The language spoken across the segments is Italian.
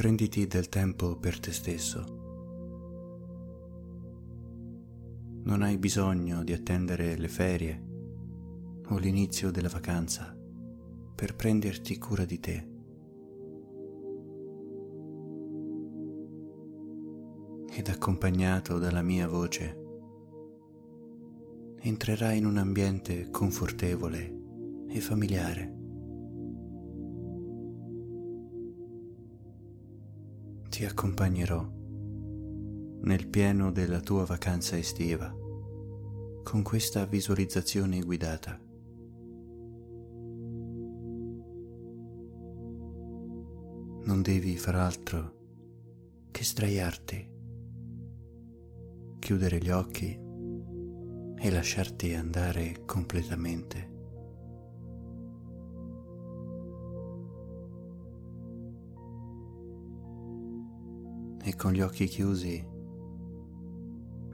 Prenditi del tempo per te stesso. Non hai bisogno di attendere le ferie o l'inizio della vacanza per prenderti cura di te. Ed accompagnato dalla mia voce, entrerai in un ambiente confortevole e familiare. Ti accompagnerò nel pieno della tua vacanza estiva con questa visualizzazione guidata. Non devi far altro che sdraiarti, chiudere gli occhi e lasciarti andare completamente. E con gli occhi chiusi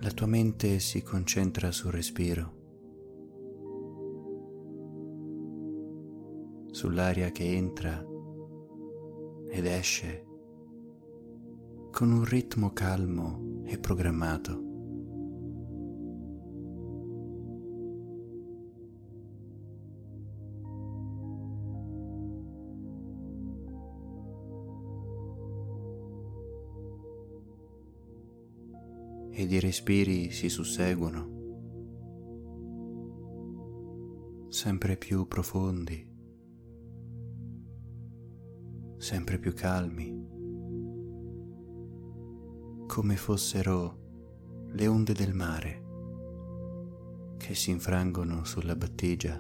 la tua mente si concentra sul respiro, sull'aria che entra ed esce con un ritmo calmo e programmato. Ed i respiri si susseguono, sempre più profondi, sempre più calmi, come fossero le onde del mare che si infrangono sulla battigia.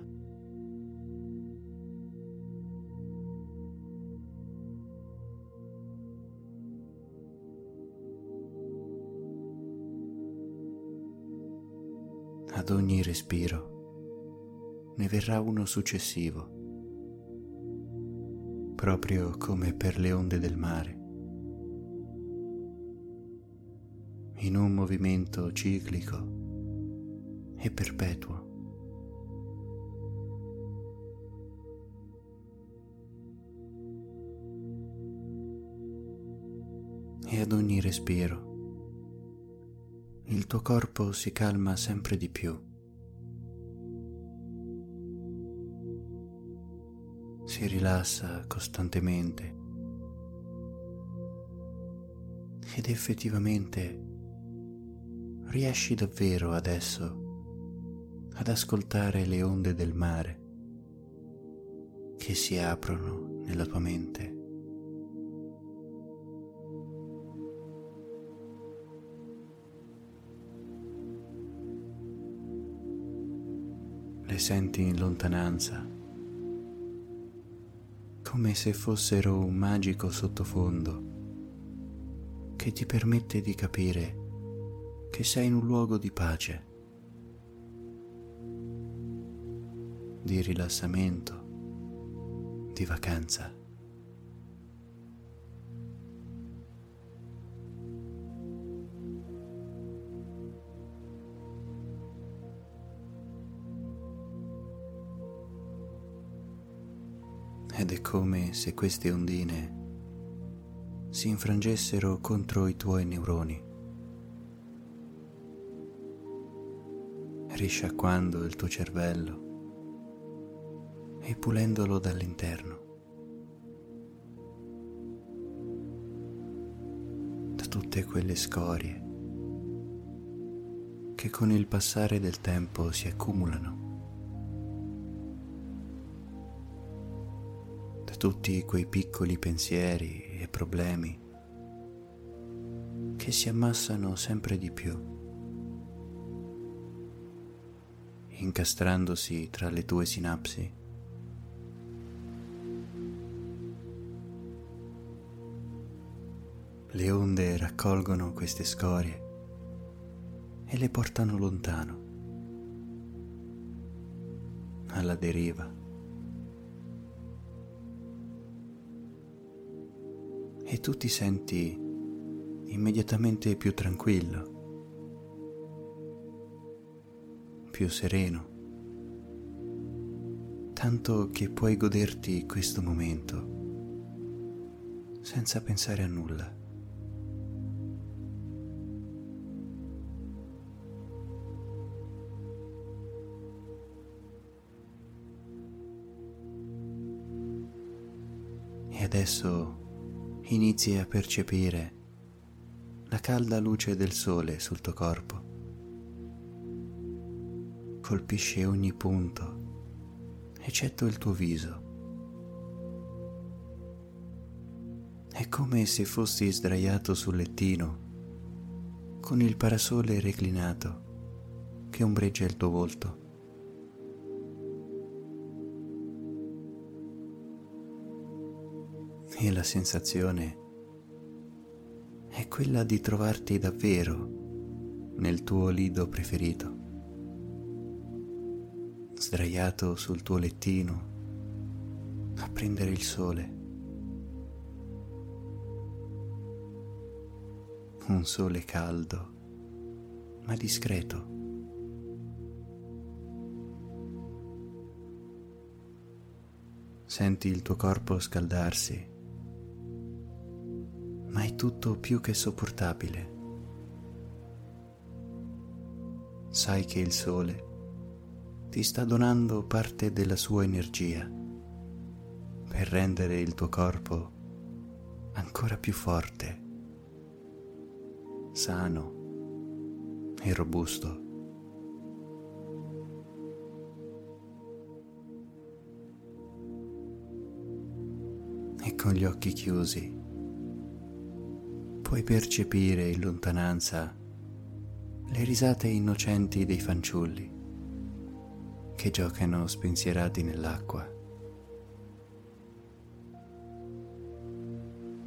Ad ogni respiro. Ne verrà uno successivo, proprio come per le onde del mare, in un movimento ciclico e perpetuo. E ad ogni respiro il tuo corpo si calma sempre di più. Si rilassa costantemente ed effettivamente riesci davvero adesso ad ascoltare le onde del mare che si aprono nella tua mente. Le senti in lontananza, come se fossero un magico sottofondo che ti permette di capire che sei in un luogo di pace, di rilassamento, di vacanza. Ed è come se queste ondine si infrangessero contro i tuoi neuroni, risciacquando il tuo cervello e pulendolo dall'interno. Da tutte quelle scorie che con il passare del tempo si accumulano tutti quei piccoli pensieri e problemi che si ammassano sempre di più, incastrandosi tra le tue sinapsi. Le onde raccolgono queste scorie e le portano lontano, alla deriva. E tu ti senti immediatamente più tranquillo, più sereno, tanto che puoi goderti questo momento senza pensare a nulla. Adesso inizi a percepire la calda luce del sole sul tuo corpo. Colpisce ogni punto, eccetto il tuo viso. È come se fossi sdraiato sul lettino, con il parasole reclinato che ombreggia il tuo volto. E la sensazione è quella di trovarti davvero nel tuo lido preferito, sdraiato sul tuo lettino a prendere il sole. un sole caldo ma discreto. Senti il tuo corpo scaldarsi, tutto più che sopportabile. Sai che il sole ti sta donando parte della sua energia per rendere il tuo corpo ancora più forte sano e robusto. E con gli occhi chiusi puoi percepire in lontananza le risate innocenti dei fanciulli che giocano spensierati nell'acqua.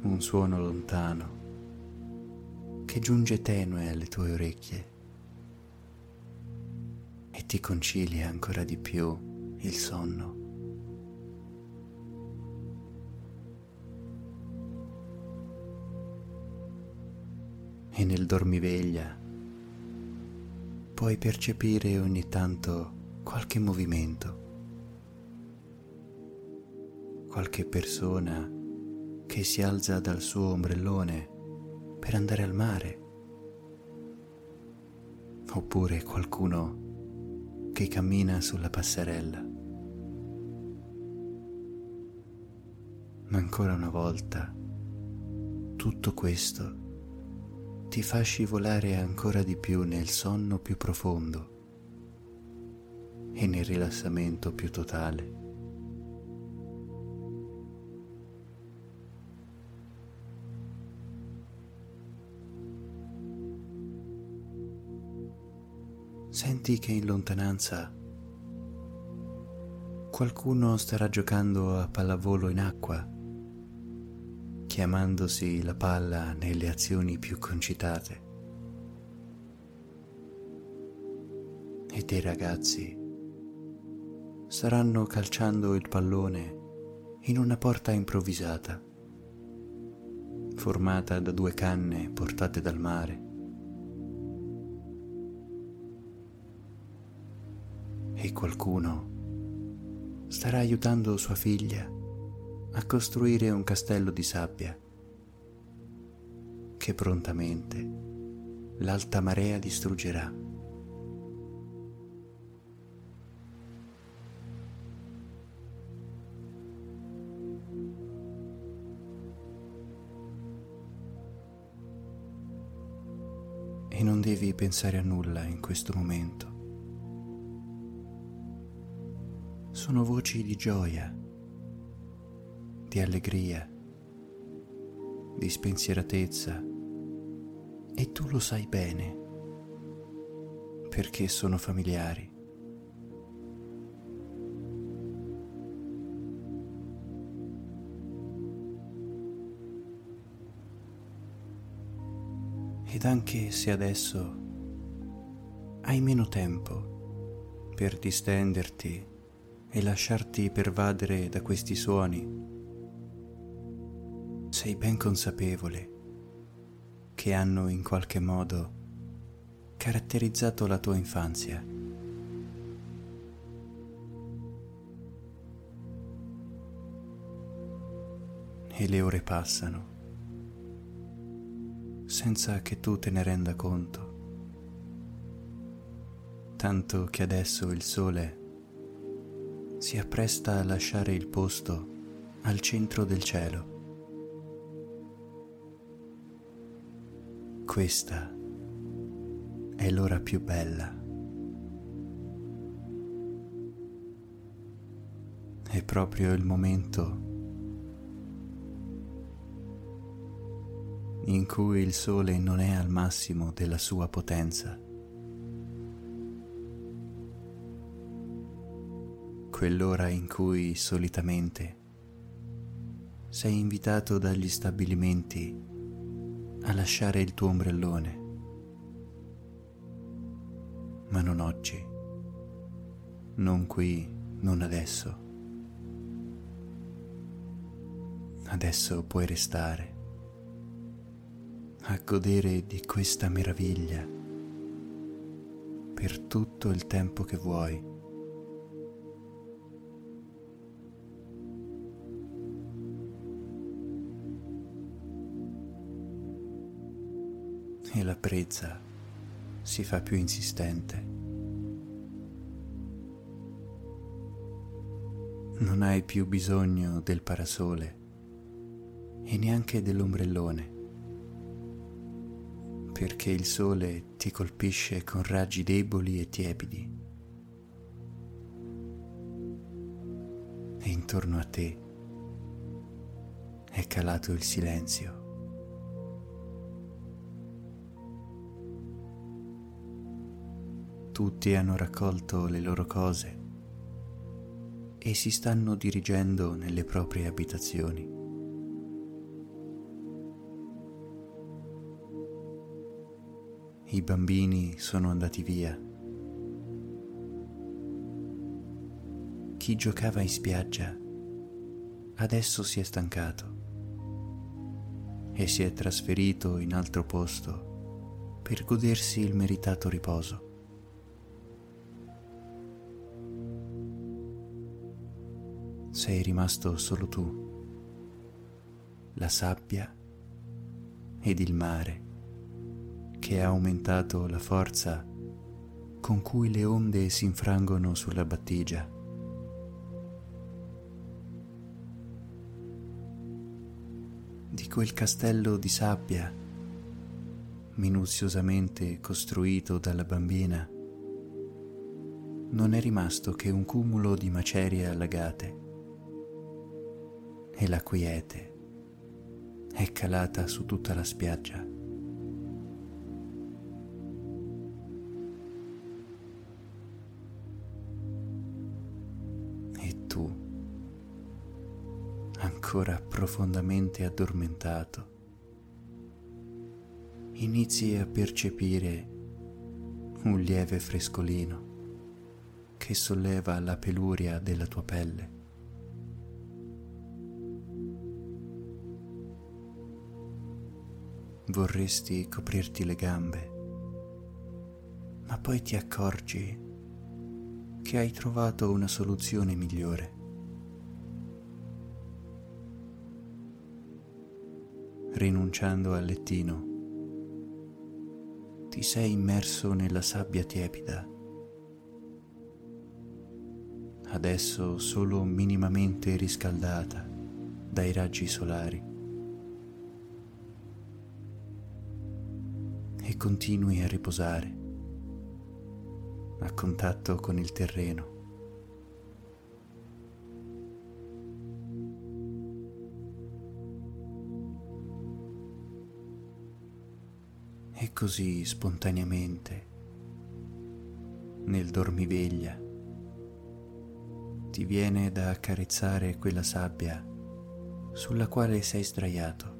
Un suono lontano che giunge tenue alle tue orecchie e ti concilia ancora di più il sonno. E nel dormiveglia. Puoi percepire ogni tanto qualche movimento, qualche persona che si alza dal suo ombrellone per andare al mare, oppure qualcuno che cammina sulla passerella. Ma ancora una volta, tutto questo ti fa scivolare ancora di più nel sonno più profondo e nel rilassamento più totale. senti che in lontananza qualcuno starà giocando a pallavolo in acqua, chiamandosi la palla nelle azioni più concitate. E dei ragazzi staranno calciando il pallone in una porta improvvisata, formata da due canne portate dal mare. e qualcuno starà aiutando sua figlia a costruire un castello di sabbia che prontamente l'alta marea distruggerà. E non devi pensare a nulla in questo momento. sono voci di gioia, di allegria, di spensieratezza e tu lo sai bene perché sono familiari. Ed anche se adesso hai meno tempo per distenderti e lasciarti pervadere da questi suoni, sei ben consapevole che hanno in qualche modo caratterizzato la tua infanzia. e le ore passano senza che tu te ne renda conto, tanto che adesso il sole si appresta a lasciare il posto al centro del cielo. Questa è l'ora più bella. È proprio il momento in cui il sole non è al massimo della sua potenza. Quell'ora in cui solitamente sei invitato dagli stabilimenti a lasciare il tuo ombrellone. Ma non oggi, non qui, non adesso. Adesso puoi restare a godere di questa meraviglia per tutto il tempo che vuoi. E la presa si fa più insistente. Non hai più bisogno del parasole e neanche dell'ombrellone perché il sole ti colpisce con raggi deboli e tiepidi. E intorno a te è calato il silenzio. Tutti hanno raccolto le loro cose e si stanno dirigendo nelle proprie abitazioni. I bambini sono andati via. Chi giocava in spiaggia adesso si è stancato e si è trasferito in altro posto per godersi il meritato riposo. Sei rimasto solo tu, la sabbia ed il mare che ha aumentato la forza con cui le onde si infrangono sulla battigia. Di quel castello di sabbia, minuziosamente costruito dalla bambina, non è rimasto che un cumulo di macerie allagate e la quiete è calata su tutta la spiaggia. ancora profondamente addormentato, inizi a percepire un lieve frescolino che solleva la peluria della tua pelle. Vorresti coprirti le gambe, ma poi ti accorgi che hai trovato una soluzione migliore. rinunciando al lettino. Ti sei immerso nella sabbia tiepida, adesso solo minimamente riscaldata dai raggi solari. Continui a riposare a contatto con il terreno. e così spontaneamente, nel dormiveglia, ti viene da accarezzare quella sabbia sulla quale sei sdraiato.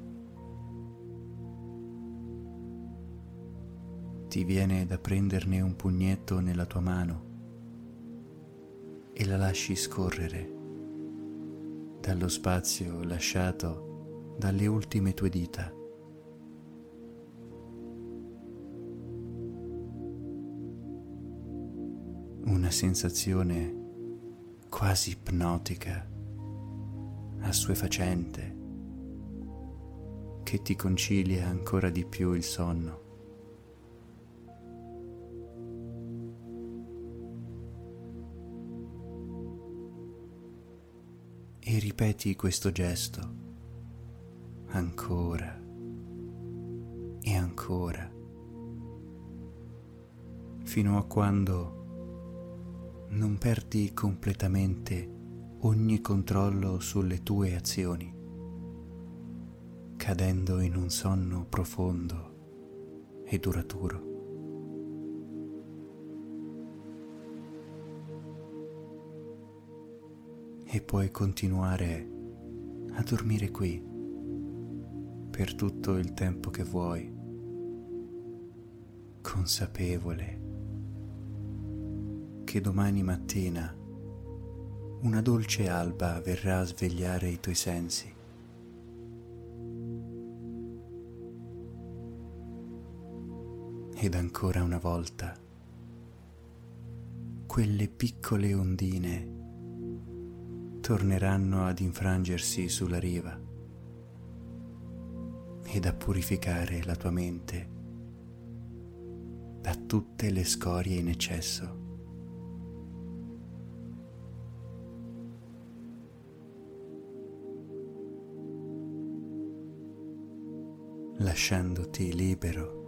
Ti viene da prenderne un pugnetto nella tua mano e la lasci scorrere dallo spazio lasciato dalle ultime tue dita. una sensazione quasi ipnotica, assuefacente, che ti concilia ancora di più il sonno. Ripeti questo gesto. Ancora. E ancora. Fino a quando non perdi completamente ogni controllo sulle tue azioni, cadendo in un sonno profondo e duraturo. E puoi continuare a dormire qui per tutto il tempo che vuoi, consapevole che domani mattina una dolce alba verrà a svegliare i tuoi sensi. Ed ancora una volta, quelle piccole ondine torneranno ad infrangersi sulla riva ed a purificare la tua mente da tutte le scorie in eccesso. lasciandoti libero,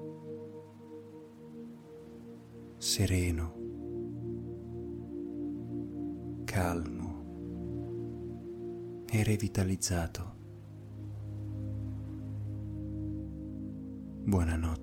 sereno, calmo e revitalizzato. Buonanotte.